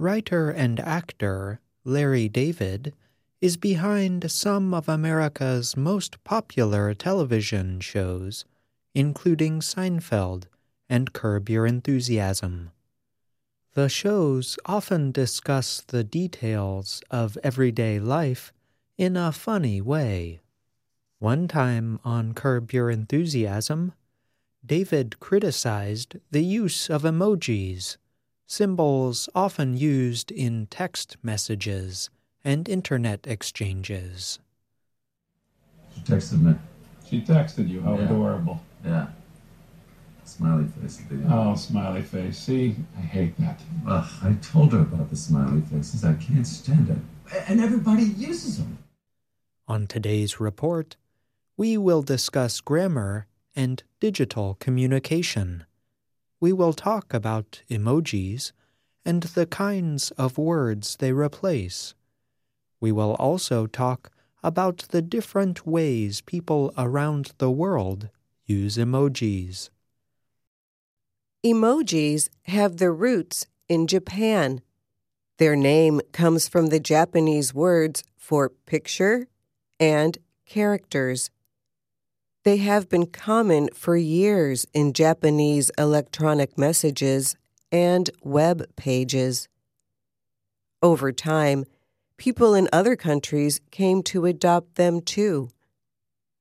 Writer and actor Larry David is behind some of America's most popular television shows, including Seinfeld and Curb Your Enthusiasm. The shows often discuss the details of everyday life in a funny way. One time on Curb Your Enthusiasm, David criticized the use of emojis, symbols often used in text messages and internet exchanges. She texted me. She texted you. How Yeah. adorable. Yeah. Smiley face. Video. Oh, smiley face. See, I hate that. Ugh, I told her about the smiley faces. I can't stand it. And everybody uses them. On today's report, we will discuss grammar and digital communication. We will talk about emojis and the kinds of words they replace. We will also talk about the different ways people around the world use emojis. Emojis have their roots in Japan. Their name comes from the Japanese words for picture and characters. They have been common for years in Japanese electronic messages and web pages. Over time, people in other countries came to adopt them too.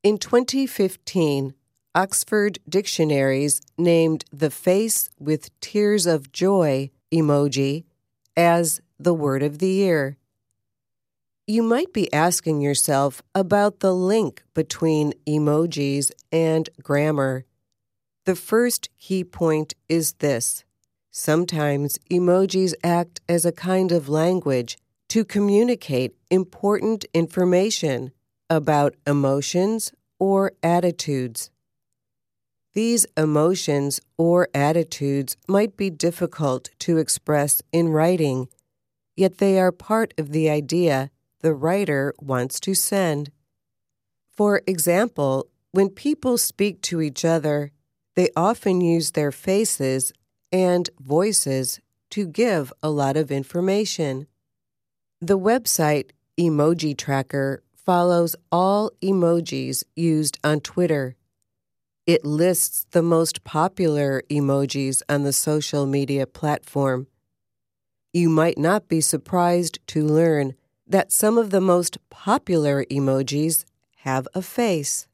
In 2015, Oxford Dictionaries named the face with tears of joy emoji as the word of the year. You might be asking yourself about the link between emojis and grammar. The first key point is this sometimes emojis act as a kind of language to communicate important information about emotions or attitudes. These emotions or attitudes might be difficult to express in writing, yet they are part of the idea the writer wants to send. For example, when people speak to each other, they often use their faces and voices to give a lot of information. The website Emoji Tracker follows all emojis used on Twitter. It lists the most popular emojis on the social media platform. You might not be surprised to learn that some of the most popular emojis have a face.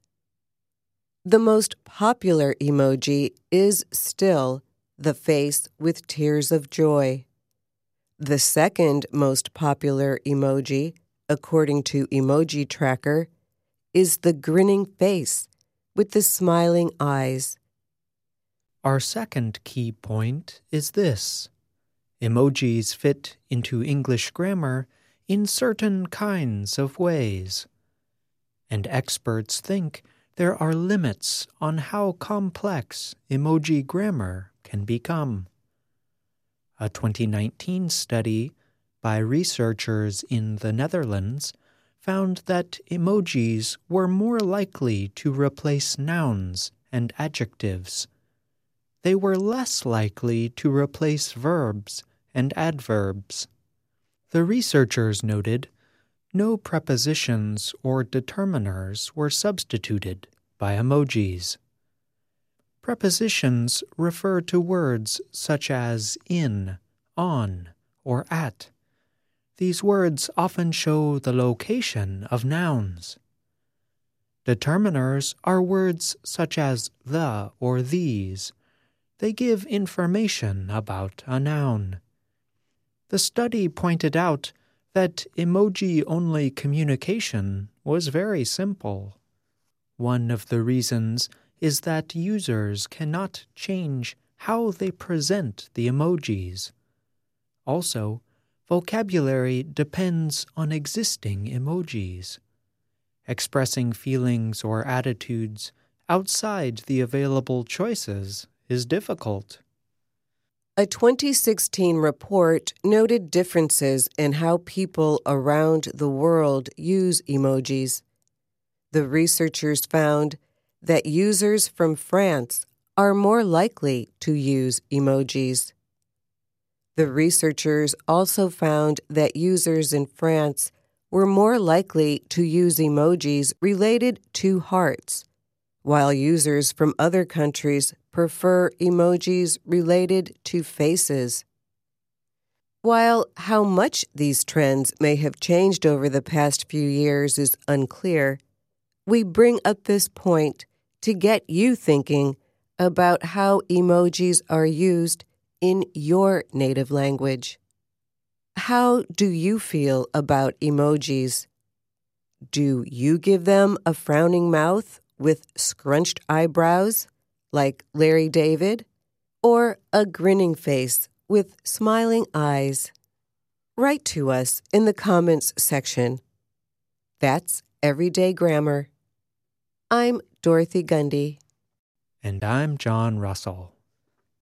The most popular emoji is still the face with tears of joy. The second most popular emoji, according to Emoji Tracker, is the grinning face with the smiling eyes. Our second key point is this emojis fit into English grammar in certain kinds of ways. And experts think there are limits on how complex emoji grammar can become. A 2019 study by researchers in the Netherlands found that emojis were more likely to replace nouns and adjectives. They were less likely to replace verbs and adverbs. The researchers noted no prepositions or determiners were substituted by emojis. Prepositions refer to words such as in, on, or at. These words often show the location of nouns. Determiners are words such as the or these. They give information about a noun. The study pointed out that emoji only communication was very simple. One of the reasons is that users cannot change how they present the emojis. Also, vocabulary depends on existing emojis. Expressing feelings or attitudes outside the available choices is difficult. A 2016 report noted differences in how people around the world use emojis. The researchers found that users from France are more likely to use emojis. The researchers also found that users in France were more likely to use emojis related to hearts, while users from other countries prefer emojis related to faces. While how much these trends may have changed over the past few years is unclear, we bring up this point to get you thinking about how emojis are used in your native language. How do you feel about emojis? Do you give them a frowning mouth with scrunched eyebrows, like Larry David, or a grinning face with smiling eyes? Write to us in the comments section. That's Everyday Grammar. I'm Dorothy Gundy. And I'm John Russell.